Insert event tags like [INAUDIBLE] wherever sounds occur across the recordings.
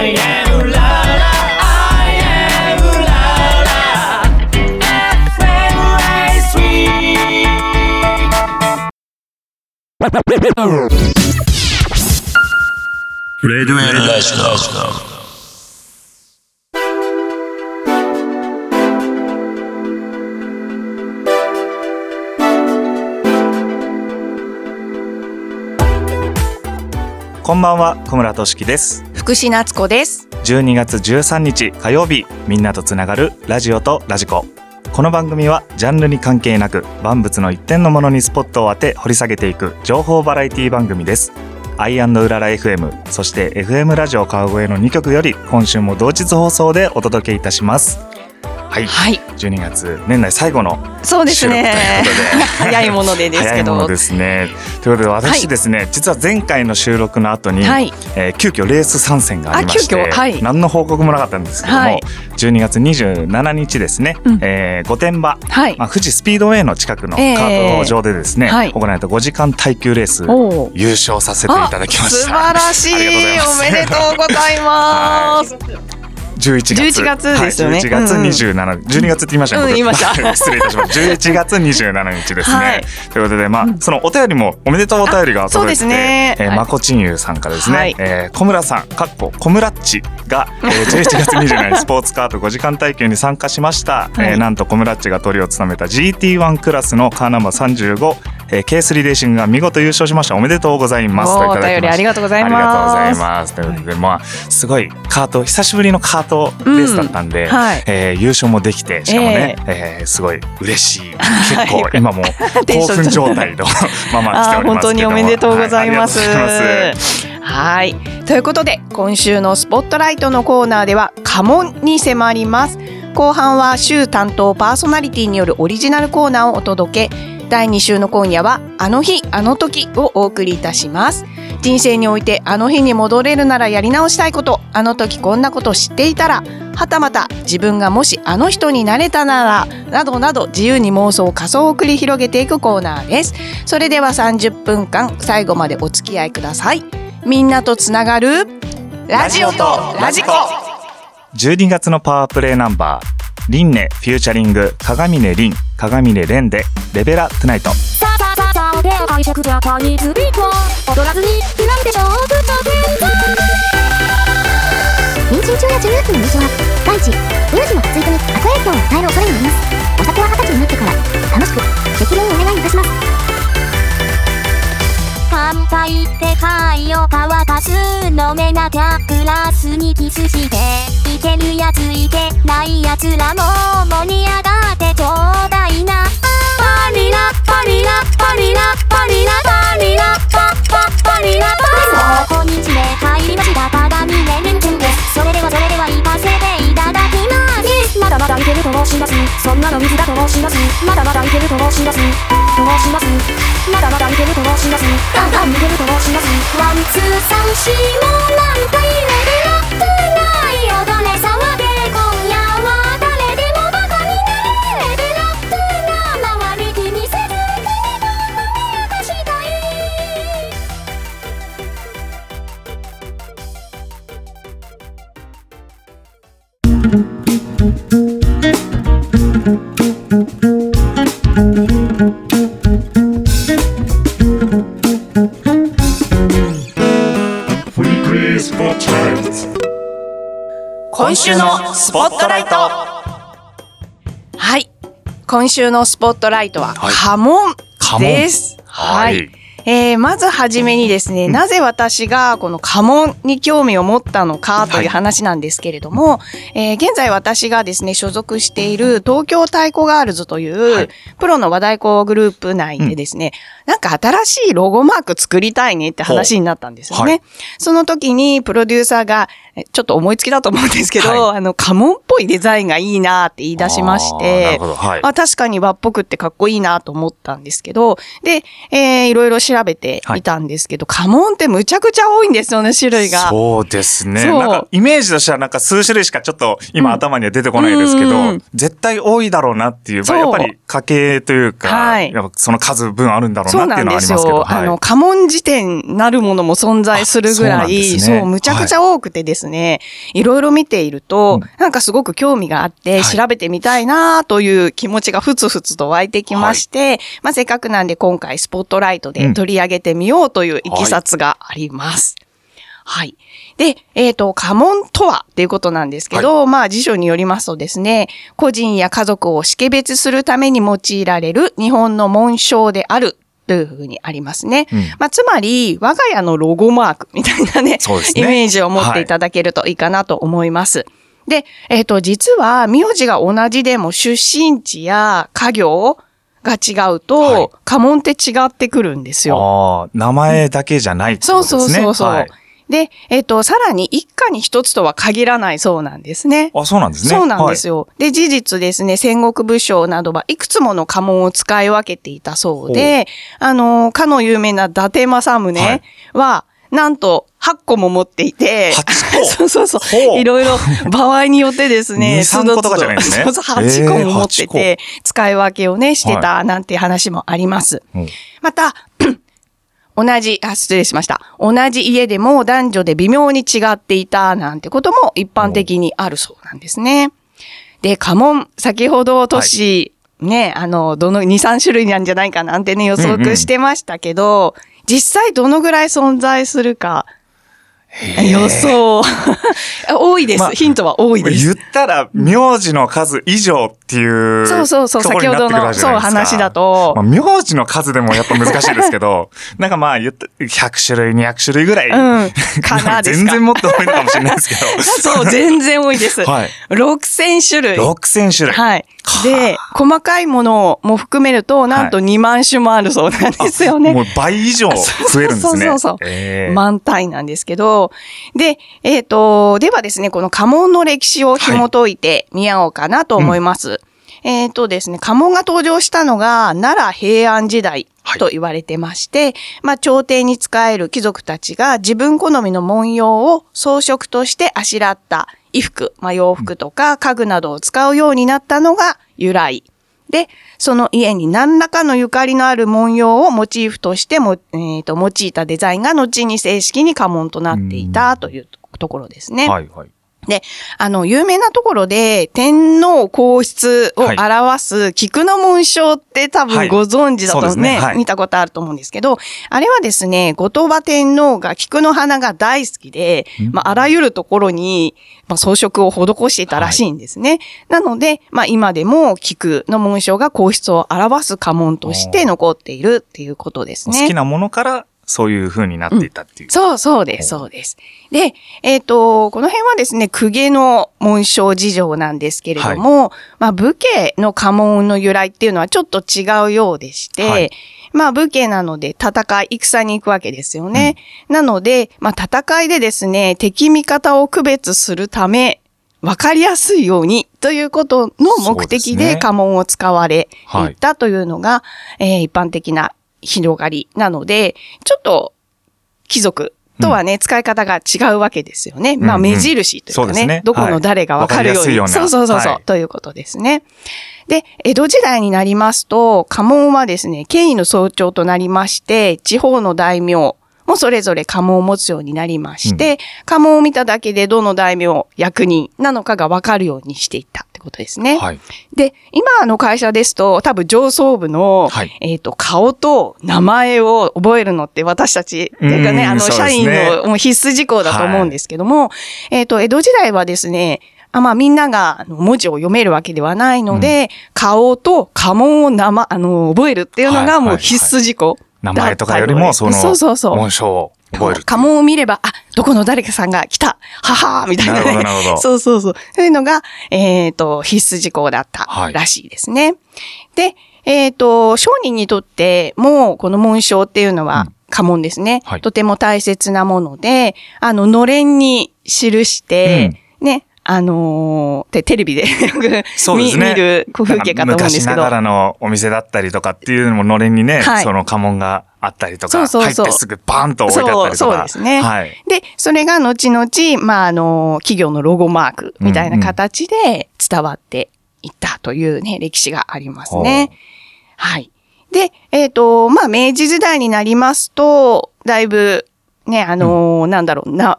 I am la la I am la la FM レディオエルラジこんばんは小村俊樹です。福士夏子です。12月13日火曜日みんなとつながるラジオとラジコ。この番組はジャンルに関係なく万物の一点のものにスポットを当て掘り下げていく情報バラエティ番組です。アイアンドウララ FM そして FM ラジオ川越の2曲より今週も同日放送でお届けいたします。はい、はい、12月年内最後のそうです収録というねことで。早いものでですけど。ですね。ということで私ですね、実は前回の収録の後に、はい、えー急遽レース参戦がありまして、はい。何の報告もなかったんですけども、はい。12月27日ですね、うん。えー御殿場、はい。まあ、富士スピードウェイの近くのカええート場でですね、はい。行われた5時間耐久レース優勝させていただきました。素晴らしい。おめでとうございます。[LAUGHS] 11月。11月ですよね。はい、11月うん27、12月って言いましたね、僕。うん言いました。[LAUGHS] 失礼いたしました11月27日ですね、はい。ということでまあ、そのお便りもおめでとうお便りが届いてて、あそうですね。えー、はい。まこちんゆうさんからですね、はい。えー小村さんかっこ小村っちが、えー、[LAUGHS] 11月27日スポーツカート5時間耐久に参加しました、えーなんと小村っちがトリを務めた GT1 クラスのカーナンバー35えー、K3 レーシングが見事優勝しました。おめでとうございます。お便りありがとうございます。ありがとうございます。ということでまあすごいカート久しぶりのカートレースだったんで、うんはい。えー優勝もできてしかもね、えー。すごい嬉しい。結構今も [LAUGHS] 興奮状態のまま来ております本当におめでとうございます。はいはい。ということで、今週のスポットライトのコーナーでは、家紋に迫ります。後半は週担当パーソナリティによるオリジナルコーナーをお届け。第2週の今夜は、あの日、あの時をお送りいたします。人生においてあの日に戻れるならやり直したいこと、あの時こんなこと知っていたら、はたまた自分がもしあの人になれたなら、などなど自由に妄想仮想を繰り広げていくコーナーです。それでは30分間最後までお付き合いください。みんなとつながるラジオとラジコ。12月のパワープレイナンバーリンネフューチャリング鏡根凛鏡根蓮でレベラトゥナイト。さあさあさあさあ手を解釈ジャパニーズビート踊らずになんでしょうぶった妊娠中や授乳期の印象は第一乳児の発育に悪影響を与える恐れがありますお酒は二十歳になってから楽しく適量お願いいたします乾杯って会を乾かす飲めなきゃグラスにキスしていけるやついけないやつらも盛り上がそれではそれでは行かせていただきますまだまだいけると申しますそんなの水だと申しますまだまだいけると申しますと申しますまだまだいけると申しますガンガンいけると申しますワンツー三四も何回レベルアップ今週のスポットライトははい家紋家紋です。はい。はいえーまずはじめにですね、なぜ私がこの家紋に興味を持ったのかという話なんですけれども、えー現在私がですね、所属している東京太鼓ガールズという、はい。プロの和太鼓グループ内でですね、なんか新しいロゴマーク作りたいねって話になったんですよね。はいその時にプロデューサーが、えちょっと思いつきだと思うんですけど、はあの、家紋っぽいデザインがいいなって言い出しましてるほ、ど。はい。あ確かに和っぽくってかっこいいなと思ったんですけど、で、えーいろいろ調調べてみたんですけど、家紋ってむちゃくちゃ多いんですよね、種類が。そうですね。そう。なんかイメージとしてはなんか数種類しかちょっと今頭には出てこないですけど、うん絶対多いだろうなっていう、まあ、やそう。っぱり家系というか、はい。その数分あるんだろうそうなっていうのはあなんですりますけど。よ。あの、家紋辞典なるものも存在するぐらい、ね。そう、むちゃくちゃ多くてですね、い、ろいろ見ていると、なんかすごく興味があって、はい。調べてみたいなという気持ちがふつふつと湧いてきまして、まあ、せっかくなんで今回スポットライトで取り上げてみようといういきさつがあります。はい。で、えっ、と、家紋とはっていうことなんですけど、まあ辞書によりますとですね、個人や家族を識別するために用いられる日本の紋章であるというふうにありますね。うんまあつまり、我が家のロゴマークみたいなね、ねイメージを持っていただけるといいかなと思います。で、えっ、と、実は、名字が同じでも出身地や家業が違うと、はい家紋って違ってくるんですよ。名前だけじゃないってこそうとですね。そうそうそう。はいで、えっ、と、さらに一家に一つとは限らないそうなんですね。あ、そうなんですね。そうなんですよ。で、事実ですね、戦国武将などはいくつもの家紋を使い分けていたそうで、あの、かの有名な伊達政宗は、なんと8個も持っていて、8個 [LAUGHS] そうそうそほう。う。いろいろ場合によってですね、[LAUGHS] 2 3個とかじゃないんですね。そうそう、8個も持ってえーて、使い分けをね、してたなんていう話もあります。う。んまた、[CLEARS THROAT] 同じ、あ、失礼しました。同じ家でも男女で微妙に違っていたなんてことも一般的にあるそうなんですね。で、家紋、先ほど都市、ね、あの、どの、2、3種類なんじゃないかなんてね、予測してましたけど、実際どのぐらい存在するか、予想。[LAUGHS] 多いです、まあヒントは多いです。言ったら、名字の数以上っていう。そうそうそう先ほどのそう話だとまあ、名字の数でもやっぱ難しいですけど、[LAUGHS] なんかまあ言った、100種類、200種類ぐらい。うんかな [LAUGHS] ですか全然もっと多いのかもしれないですけ [LAUGHS] そう、全然多いです。ど。はい。6000種類。6000種類。はい。で、細かいものも含めると、なんと2万種もあるそうなんですよね。もう倍以上増えるんですね。そうそうそうえー満タイなんですけど、で、えっ、と、ではですね、この家紋の歴史を紐解いてみようかなと思います。えっ、とですね、家紋が登場したのが奈良平安時代と言われてまして、まあ、朝廷に仕える貴族たちが自分好みの文様を装飾としてあしらった衣服、まあ、洋服とか家具などを使うようになったのが由来。で、その家に何らかのゆかりのある文様をモチーフとしても、えーと、用いたデザインが後に正式に家紋となっていたというところですね。はいはい。で、あの、有名なところで、天皇皇室を表す菊の紋章って多はい。分ご存知だとね、すね。はい。見たことあると思うんですけど、あれはですね、後鳥羽天皇が菊の花が大好きで、まあ、あらゆるところに、まあ、装飾を施していたらしいんですね。なので、まあ、今でも菊の紋章が皇室を表す家紋として残っているっていうことですね。好きなものからそういう風になっていたっていう。そうそうです、そうです。で、えっ、と、この辺はですね、公家の紋章事情なんですけれども、まあ、武家の家紋の由来っていうのはちょっと違うようでして、はい。まあ、武家なので戦い、戦に行くわけですよね。なので、まあ、戦いでですね、敵味方を区別するため、わかりやすいようにということの目的で家紋を使われはいたというのが、えー一般的な広がりなので、ちょっと貴族とはね、使い方が違うわけですよね。まあ、うん。うん目印というかね、そうですね。どこの誰がわかるように。はい。そうそうそうそう、はい。ということですね。で、江戸時代になりますと、家紋はですね、権威の象徴となりまして、地方の大名もそれぞれ家紋を持つようになりまして、家紋を見ただけでどの大名、役人なのかがわかるようにしていったってことですね。はい。で、今の会社ですと、多分上層部の、はいえっ、と、顔と名前を覚えるのって私たち、っていうかね、あの、社員のもう必須事項だと思うんですけども、えっ、と、江戸時代はですね、あまあ、みんなが文字を読めるわけではないので、顔と家紋を名前、あの、覚えるっていうのがもう必須事項だったので、名前とかよりも、その、そうそうそう。紋章を覚える。家紋を見れば、あ、どこの誰かさんが来た、ははーみたいな、ね。なるほどなるほどそうそうそう。そういうのが、えっ、と、必須事項だったはいらしいですね。で、えっ、と、商人にとっても、この紋章っていうのは、家紋ですね、はいとても大切なもので、あの、のれんに記して、ね、あのーてテレビで [LAUGHS] ですね。見る風景かと思うんですけど。昔ながらのお店だったりとかっていうのものれんにね、はいその家紋があったりとか、そうそうそう入ってすぐバーンと置いてあったりとか。そうそうですねはい。で、それが後々、まあ、あの、企業のロゴマークみたいな形で伝わっていったというね、歴史がありますね。はい。で、えっ、と、まあ、明治時代になりますと、だいぶ、ね、あのーなんだろう、な、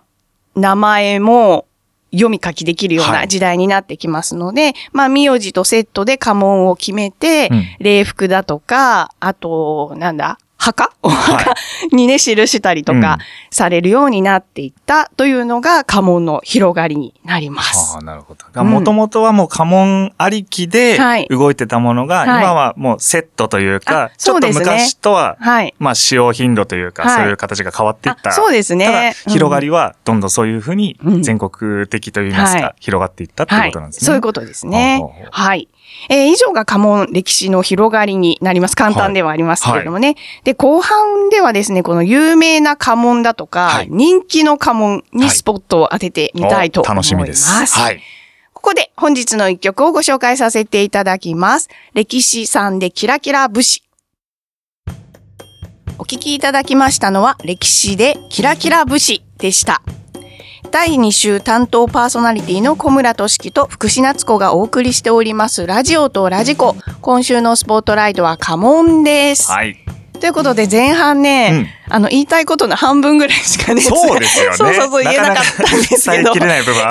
名前も読み書きできるようはない時代になってきますので、まあ、名字とセットで家紋を決めて、うん礼服だとか、あと、なんだ、墓？おは墓にね、記したりとうんかされるようになっていったというのが家紋の広がりになります。ああ、なるほど。もともとはもう家紋ありきではい動いてたものが、はい今はもうセットというあか、ちょっと昔とは、はい。まあ使用頻度というか、はいそういう形が変わっていった。あそうですね広がりはどんどんそういうふうにうん全国的といいますか、はい広がっていったってことなんですね。そういうことですね。はい。えー以上が家紋歴史の広がりになります。簡単ではありますけれどもね。で、後半ではですね、この有名な家紋だとか、はい人気の家紋にスポットを当ててみたいとお思います。楽しみです。はい。ここで本日の一曲をご紹介させていただきます。歴史さんでキラキラ武士。お聞きいただきましたのは歴史でキラキラ武士でした。第2週担当パーソナリティの小村俊樹と福士夏子がお送りしておりますラジオとラジコ。今週のスポットライトは家紋です。はい。ということで前半ね、あの言いたいことの半分ぐらいしかね、そうですよね。[LAUGHS] そうそうそう言えなかったんですけど。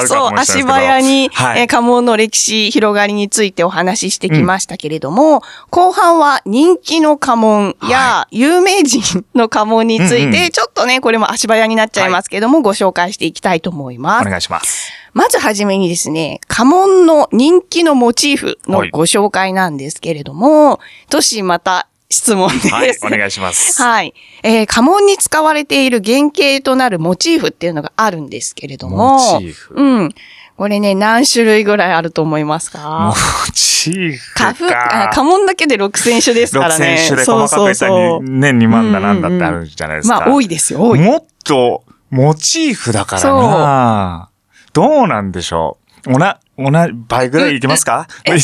そう、足早に、はいえー家紋の歴史広がりについてお話ししてきましたけれども、後半は人気の家紋や有名人の家紋について、うんうんちょっとね、これも足早になっちゃいますけども、ご紹介していきたいと思います。お願いします。まずはじめにですね、家紋の人気のモチーフのはいご紹介なんですけれども、都市また質問です。はい、お願いします。はい。えー家紋に使われている原型となるモチーフっていうのがあるんですけれども。モチーフうん。これね、何種類ぐらいあると思いますモかチーフか。家紋だけで6000種ですからね。6000種で細かく言ったらそうそうね、2万だなんだってあるじゃないですか。まあ、多いですよ、多い。もっと、モチーフだからなどうなんでしょう？おな、おな、倍ぐらいいけますか、倍も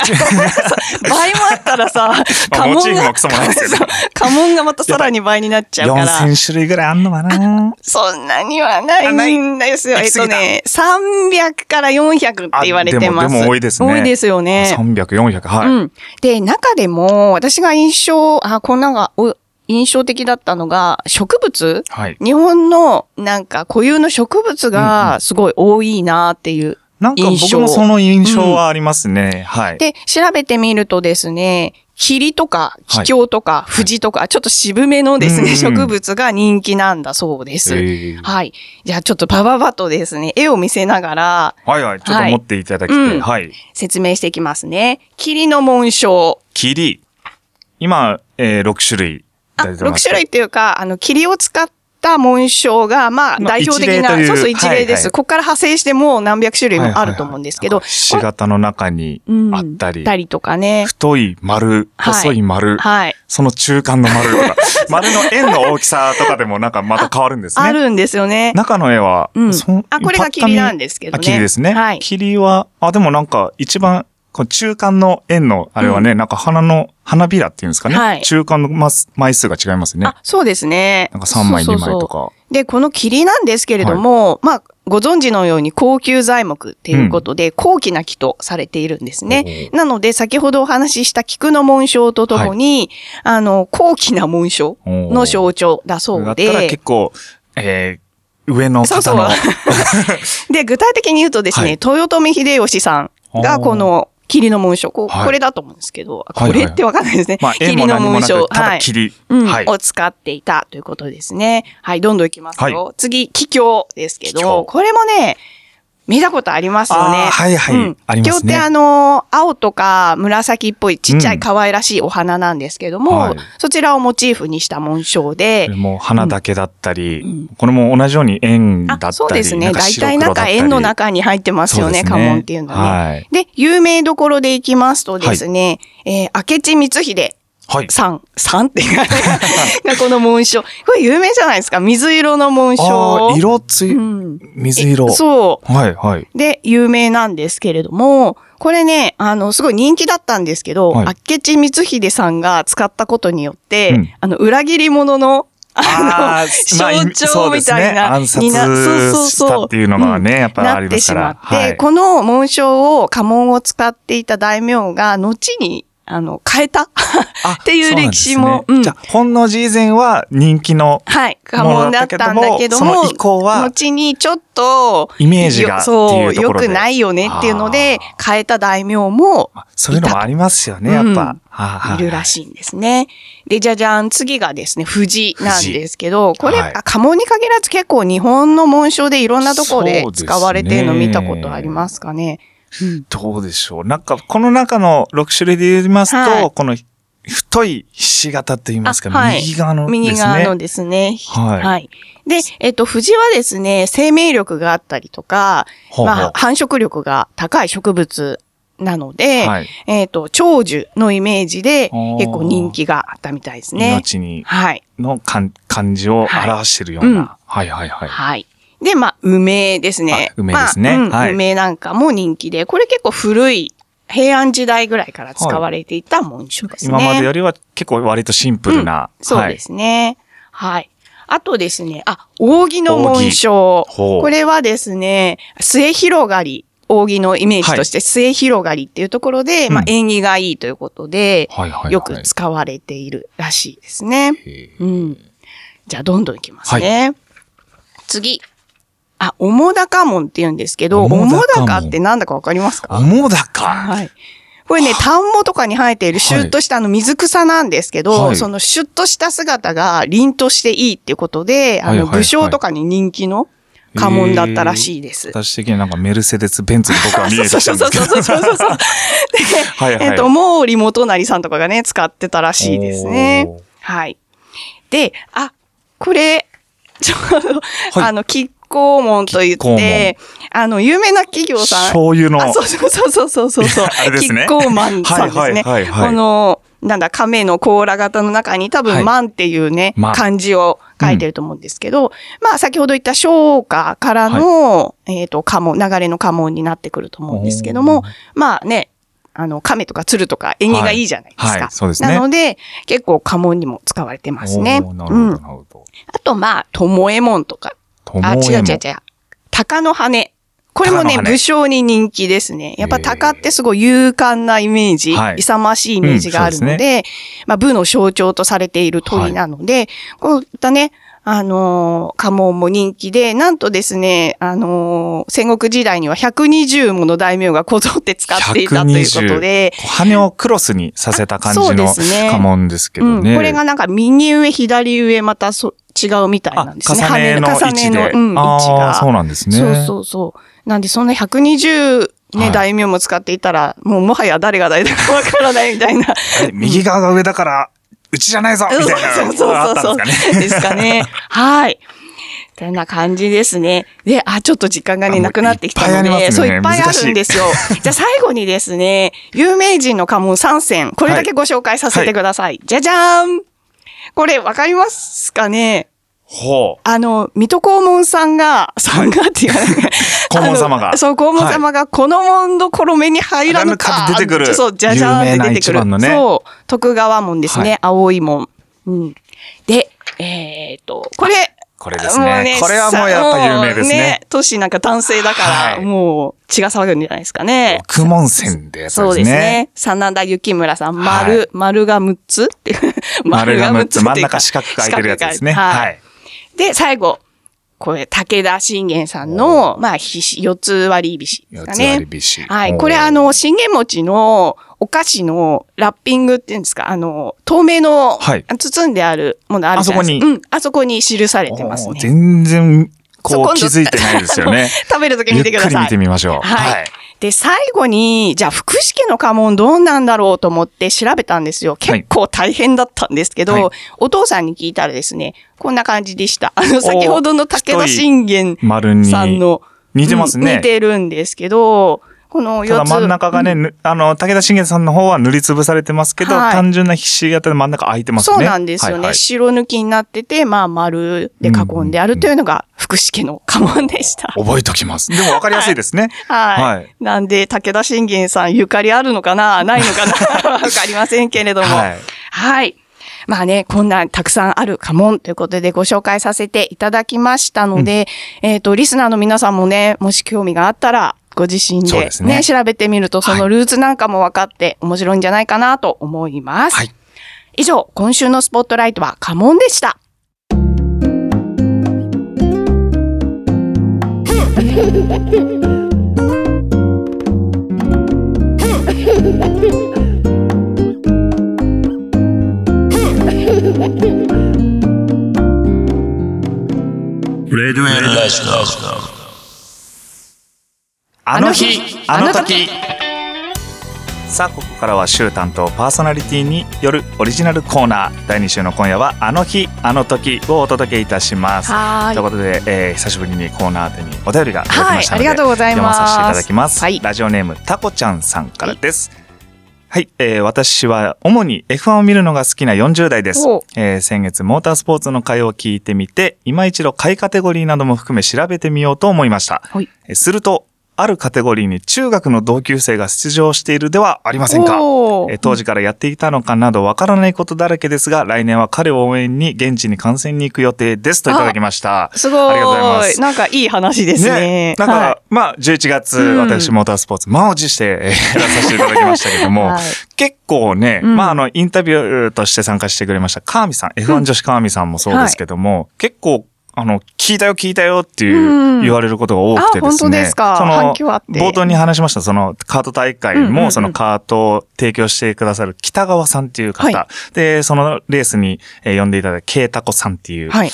あったらさ、[LAUGHS] まあ家紋がモチーフもクソもないですけどそう家紋がまたさらに倍になっちゃうから。4000種類ぐらいあんのかな？[LAUGHS] そんなにはないんですよ。えっとね、300から400って言われてます。あでもでも多いですね多いですよね。300、400、はい。うん。で、中でも、私が印象、あ、こんなのが、お印象的だったのが、植物？はい。日本の、なんか、固有の植物が、すごい多いなっていう。なんか僕もその印象はありますね。はい。で、調べてみるとですね、霧とか、はい気境とか、藤とか、ちょっと渋めのですね、うんうん植物が人気なんだそうです。えーはい。じゃあちょっとバババとですね、絵を見せながらはいはい。ちょっと持っていただきて。はいうんはい。説明していきますね。霧の紋章。霧。今、えー、6種類あ、6出てます。種類っていうか、あの、霧を使った紋章が、まあ、まあ代表的な、そうそう、一例です。ここから派生してもう何百種類もあると思うんですけど、ひし形の中にうんあったり、たりとかね。太い丸、はい細い丸、はい。その中間の丸とか、[LAUGHS] 丸の円の大きさとかでもなんかまた変わるんですね。あるんですよね。中の絵は、うんあこれが霧なんですけどねあ、霧ですね。はい霧は、あ、でもなんか一番、こう中間の円の、あれはね、なんか花の、花びらっていうんですかね。はい中間のマス枚数が違いますね。あ、そうですね。なんか3枚、2そうそうそう枚とか。で、この霧なんですけれども、まあ、ご存知のように高級材木っていうことで、高貴な木とされているんですね。なので、先ほどお話しした菊の紋章とともに、あの、高貴な紋章の象徴だそうだったらで、結構、えー、上のそうそう方の。[LAUGHS] で、具体的に言うとですね、はい豊臣秀吉さんがこの霧の紋章、こうはいこれだと思うんですけど、はいこれってわかんないですね。霧。うんはい。を使っていたということですね。はい、どんどんいきますよ。は次、気境ですけど、これもね、見たことありますよね。はいはい。うん。ありますね。ってあの、青とか紫っぽいちっちゃい可愛らしいお花なんですけども、はい。そちらをモチーフにした紋章でも花だけだったり、これも同じように円だったあ、り。そうですね。大体なんか円の中に入ってますよね、家紋っていうのはね。はい。で、有名どころでいきますとですね、えー明智光秀はい。さん、さんっていうかがこの紋章。これ有名じゃないですか？水色の紋あ章。あ、色つい、うん水色。そう。はい、はい。で、有名なんですけれども、これね、あの、すごい人気だったんですけど、はい明智光秀さんが使ったことによって、うんあの、裏切り者のあーまあ象徴みたいなそうですねにな暗殺したっていうのがね、やっぱりあなってしりますから。まって、はいこの紋章を、家紋を使っていた大名が、後に、あの、変えた？[LAUGHS] っていう歴史も、そうなんじゃあ、本能寺以前は人気のはい、家紋だったんだけども、その以降は後にちょっと、イメージがよそう、良くないよねっていうので、変えた大名もそういうのもありますよね、やっうん。いるらしいんですね。で、じゃじゃん、次がですね、富士なんですけど、これ、はいあ家紋に限らず結構日本の紋章でいろんなところで使われてるの見たことありますかね。どうでしょう。なんか、この中の6種類で言いますと、はいこの太いひし形と言いますか、あはい右側のですね。右側のですね。はいで、えっと、藤はですね、生命力があったりとか、ほうほうまあ、繁殖力が高い植物なので、はいえっと、長寿のイメージで結構人気があったみたいですね。命にはい。の漢漢字を表してるようはいうんな。はいはいはい。はい。で、まあ、梅ですねあ。梅ですねまあうんはい梅なんかも人気で、これ結構古い、平安時代ぐらいから使われていた紋章ですね。今までよりは結構割とシンプルな。うんそうですね。はい。あとですね、あ、扇の紋章。これはですね、末広がり。扇のイメージとして末広がりっていうところで、まあうん縁起がいいということで、はい。はいはいはい。よく使われているらしいですね。へうん。じゃあ、どんどんいきますね。次。あ、桃高門って言うんですけど、桃桃高門高ってなんだかわかりますか？ー桃高。はい。これね、田んぼとかに生えているシュッとしたあの水草なんですけど、はいそのシュッとした姿が凛としていいっていうことで、あのはいはいはい武将とかに人気の家紋だったらしいです。私的になんかメルセデス・ベンツに僕は見えてきたんですけど。そうそうそうそうそう。で、はいはいえっと、毛利元就さんとかがね、使ってたらしいですねおー。はい。で、あ、これ、ちょうど、はいあの、亀甲門と言っ亀て、あの、有名な企業さん。醤油の。あ、そうそうそうそうそうそう。あれですねキッコーマンさんですね。はいはいはいはいこの、なんだ、亀の甲羅型の中に多はい分、万っていうね、万漢字を書いてると思うんですけど、まあ、先ほど言った商家からの、えっ、と、家紋、流れの家紋になってくると思うんですけどもまあね、あの、亀とか鶴とか縁起がいいじゃないですか。はいはいそうですねなので、結構家紋にも使われてますね。なるほど、うんなるほど。あと、まあ、ともえもんとか、あ、違う違う違う。鷹の羽。これもね、武将に人気ですね。やっぱ鷹ってすごい勇敢なイメージ、はい勇ましいイメージがあるので、うんそうまあ、武の象徴とされている鳥なので、こういったね、あのー家紋も人気で、なんとですね、あのー戦国時代には120もの大名がこぞって使っていたということで、120羽をクロスにさせた感じの家紋ですけうん、どね。これがなんか右上、左上、またそ違うみたいなんですね。あ重ねの位置で重ねの、うん、位置あが。ーそうなんですね。そうそうそう。なんで、そんな120ね、はい大名も使っていたら、もうもはや誰が誰だかわからないみたいな。右側が上だから、うちじゃないぞみたいなのがあったんですかね。ですかね。はい。てな感じですね。で、あ、ちょっと時間がね、なくなってきたので、ねそう、いっぱいあるんですよ。[LAUGHS] じゃあ最後にですね、有名人の家紋3選、これだけご紹介させてください。じゃじゃーんこれ、わかりますかね？ほう。あの、水戸黄門さんが、さんがっていうかね黄門様がそう、黄門様が、この門どころ目に入らぬか。出てくるそう、じゃじゃーんって出てくる。そう、徳川門ですね、はい青い門。うん。で、えっ、と、これ、これですね。これはもうやっぱ有名ですさもうね。都市なんか男性だから、はいもう血が騒ぐんじゃないですかね。奥門線でやつそうですすね。真田幸村さん、丸、はい丸が6つ。丸が6つ、真ん中四角く空いてるやつですね。はい。で、最後。これ、武田信玄さんの、まあ、ひし四つ割り菱です四つかね。割り菱。はい。これ、あ、の、信玄餅のお菓子のラッピングっていうんですか、あの、透明の、はい包んであるものあるじゃないですか。あそこうん。あそこに記されてますね。全然、こう気づいてないですよね。[LAUGHS] 食べるとき見てください。ゆっくり見てみましょう。はい。で、最後に、じゃあ、福祉家の家紋どうなんだろうと思って調べたんですよ。結構大変だったんですけど、はいお父さんに聞いたらですね、こんな感じでした。あの、先ほどの武田信玄。さんの、似てますねうん似てるんですけど、この4つ。ただ真ん中がね、うんぬあの、武田信玄さんの方は塗りつぶされてますけど、はい単純なひし形で真ん中空いてますね。そうなんですよね。はいはい白抜きになってて、まあ、丸で囲んであるというのが、福祉家の家紋でした。覚えときます。でも分かりやすいですね。[LAUGHS] はい。はいなんで、武田信玄さんゆかりあるのかなないのかな [LAUGHS] わかりませんけれども。はい。はい。まあね、こんなたくさんある家紋ということでご紹介させていただきましたので、えっ、と、リスナーの皆さんもね、もし興味があったら、ご自身でねね、調べてみると、そのルーツなんかも分かって面白いんじゃないかなと思います。はい以上、今週のスポットライトは家紋でした。あの日あの時。さあここからは週担当パーソナリティによるオリジナルコーナー。第2週の今夜はあの日あの時をお届けいたします。はということで、えー久しぶりにコーナー宛てにお便りが届きはい、ましたので、ありがとうござい読まます。させていただきます、はい。ラジオネームタコちゃんさんからです。はい、えー私は主に F1 を見るのが好きな40代です。お、えー先月モータースポーツの会を聞いてみて今一度下位カテゴリーなども含め調べてみようと思いました、はい。えーするとあるカテゴリーに中学の同級生が出場しているではありませんか。えー当時からやっていたのかなどわからないことだらけですが、来年は彼を応援に現地に観戦に行く予定です。といただきました。すごい。ありがとうございます。なんかいい話ですね。なんか、はい。まあ、11月、うん。私、モータースポーツ、満を持して、えーやらさせていただきましたけども、[LAUGHS] はい。結構ね、うん。まあ、あの、インタビューとして参加してくれました、川見さん、F1 女子川見さんもそうですけども、結構、あの、聞いたよ聞いたよっていう、うん言われることが多くてですね。あ本当ですか？その、冒頭に話しました、その、カート大会うんうんうんも、そのカートを提供してくださる北川さんっていう方、はで、そのレースに、えー呼んでいただいたケイタコさんっていう、はい。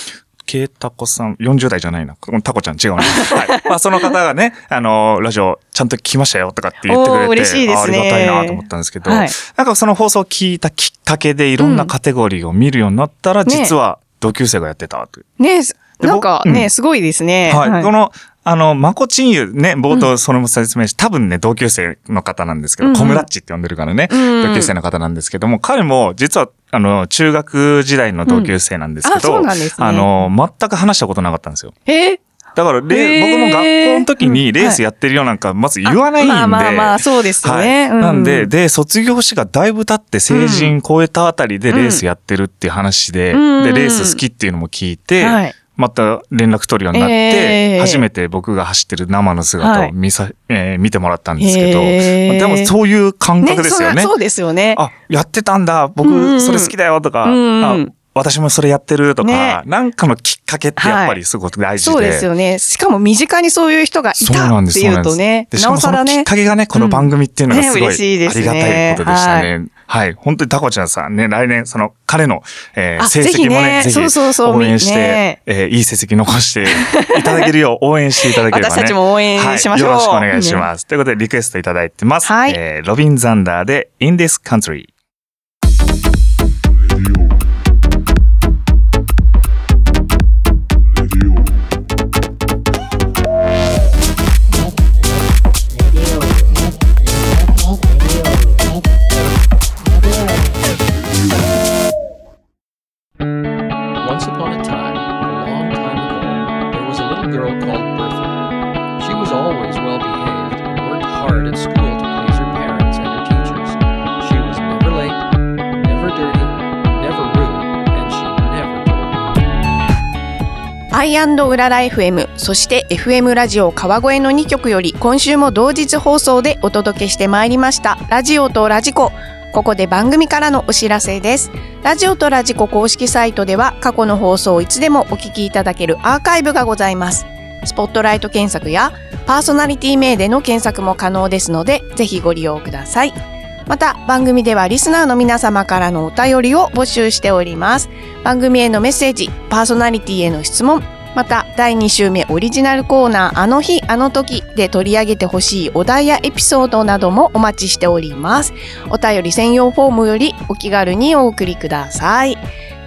ケイタコさん、40代じゃないな。タコちゃん違うな。[LAUGHS] はい。まあ、その方がね、あの、ラジオちゃんと聞きましたよとかって言ってくれて、嬉しいですねあありがたいなと思ったんですけど、はいなんかその放送を聞いたきっかけでいろんなカテゴリーを見るようになったら、ね実は同級生がやってたという。ねでなんかね、うん。すごいですね。はい。この、あの、マコチンユね、冒頭それも説明し、多分ね、同級生の方なんですけど、うんうん。コムラッチって呼んでるからね、うん同級生の方なんですけども、彼も実は、あの、中学時代の同級生なんですけど、うなんですね。あの、全く話したことなかったんですよ。え？ーだから、僕も学校の時にレースやってるよなんか、まず言わないんで。まあまあまあ、そうですよね。はい。なんで、うん。で、卒業してがだいぶ経って成人超えたあたりでレースやってるっていう話で、うん。で、レース好きっていうのも聞いて、はいまた連絡取るようになって、えー初めて僕が走ってる生の姿はいを見さ、えー見てもらったんですけど、でもそういう感覚ですよね。そそうですよね。あ、やってたんだ、うんうん僕それ好きだよとか、うん私もそれやってるとか、ねなんかのきっかけってやっぱりすごく大事で。そうですよね。しかも身近にそういう人がいたっていうとね、なおさらね。かけがね、この番組っていうのがすごいありがたいことでしたね。はい。本当にタコちゃんさんね、来年、その彼の、えーあ成績もね、ぜひぜひねそうそうそう応援して、ねえーいい成績残していただけるよう [LAUGHS] 応援していただければね。私たちも応援しましょうはいよろしくお願いします。ということで、リクエストいただいてます。はいえーロビン・ザンダーで In This Country。うらら FM、そして FM ラジオ川越の2曲より今週も同日放送でお届けしてまいりましたラジオとラジコ。ここで番組からのお知らせです。ラジオとラジコ公式サイトでは過去の放送をいつでもお聞きいただけるアーカイブがございます。スポットライト検索やパーソナリティ名での検索も可能ですので、ぜひご利用ください。また番組ではリスナーの皆様からのお便りを募集しております。番組へのメッセージ、パーソナリティへの質問、また第2週目オリジナルコーナーあの日あの時で取り上げてほしいお題やエピソードなどもお待ちしております。お便り専用フォームよりお気軽にお送りください。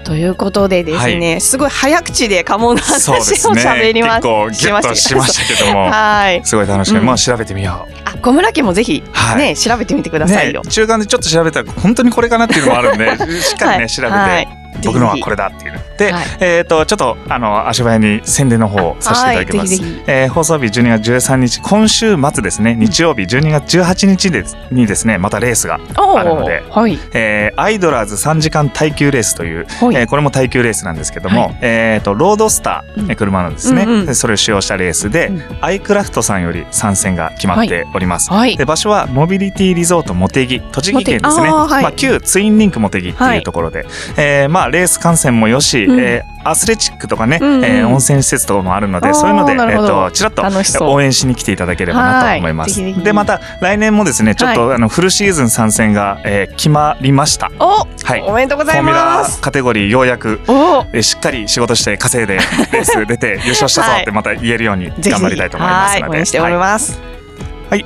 ということでですね、すごい早口で家紋の話をそうですね。喋りま結構ギュッとしましたけども。はい。すごい楽しみ。うんまあ調べてみよう。あ、小村家もぜひはいね、調べてみてくださいよ。ね、中間でちょっと調べたら本当にこれかなっていうのもあるんで、しっかりね、はい調べて、はいひ僕のはこれだっていう。で、はい。えっ、とちょっとあの足早に宣伝の方をさせていただきます、えー放送日12月13日今週末ですね。日曜日12月18日ですにですねまたレースが、あるのではい。えーアイドラーズ3時間耐久レースという、はい。えーこれも耐久レースなんですけども、はい。えー、とロードスター、うんえー車なんですね、うんうんでそれを使用したレースで、うん。アイクラフトさんより参戦が決まっております、はい。で場所はモビリティリゾート茂木栃木県ですね、まあ、旧ツインリンク茂木っていうところで、えーまあ、レース観戦もよし、うん。えーアスレチックとかね、うんうん。えー温泉施設とかもあるのでそういうので、えー、とちらっと応援しに来ていただければなと思います。でまた来年もですねちょっと、あのフルシーズン参戦が、えー決まりました。お、はい。おめでとうございフォーミュますラカテゴリーようやくお。えーしっかり仕事して稼いでレース出て優勝したぞってまた言えるように頑張りたいと思いますので。はい。応援しております、はい、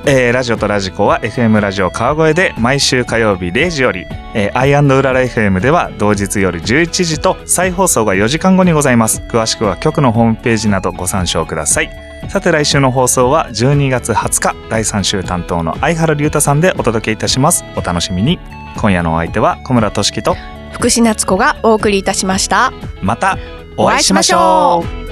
えーラジオとラジコは FM ラジオ川越で毎週火曜日0時より、えー、アイウララ FM では同日夜11時と再放送が4時間後にございます。詳しくは局のホームページなどご参照ください。さて来週の放送は12月20日第3週担当の相原龍太さんでお届けいたします。お楽しみに。今夜のお相手は小村俊樹と福士夏子がお送りいたしました。またお会いしましょう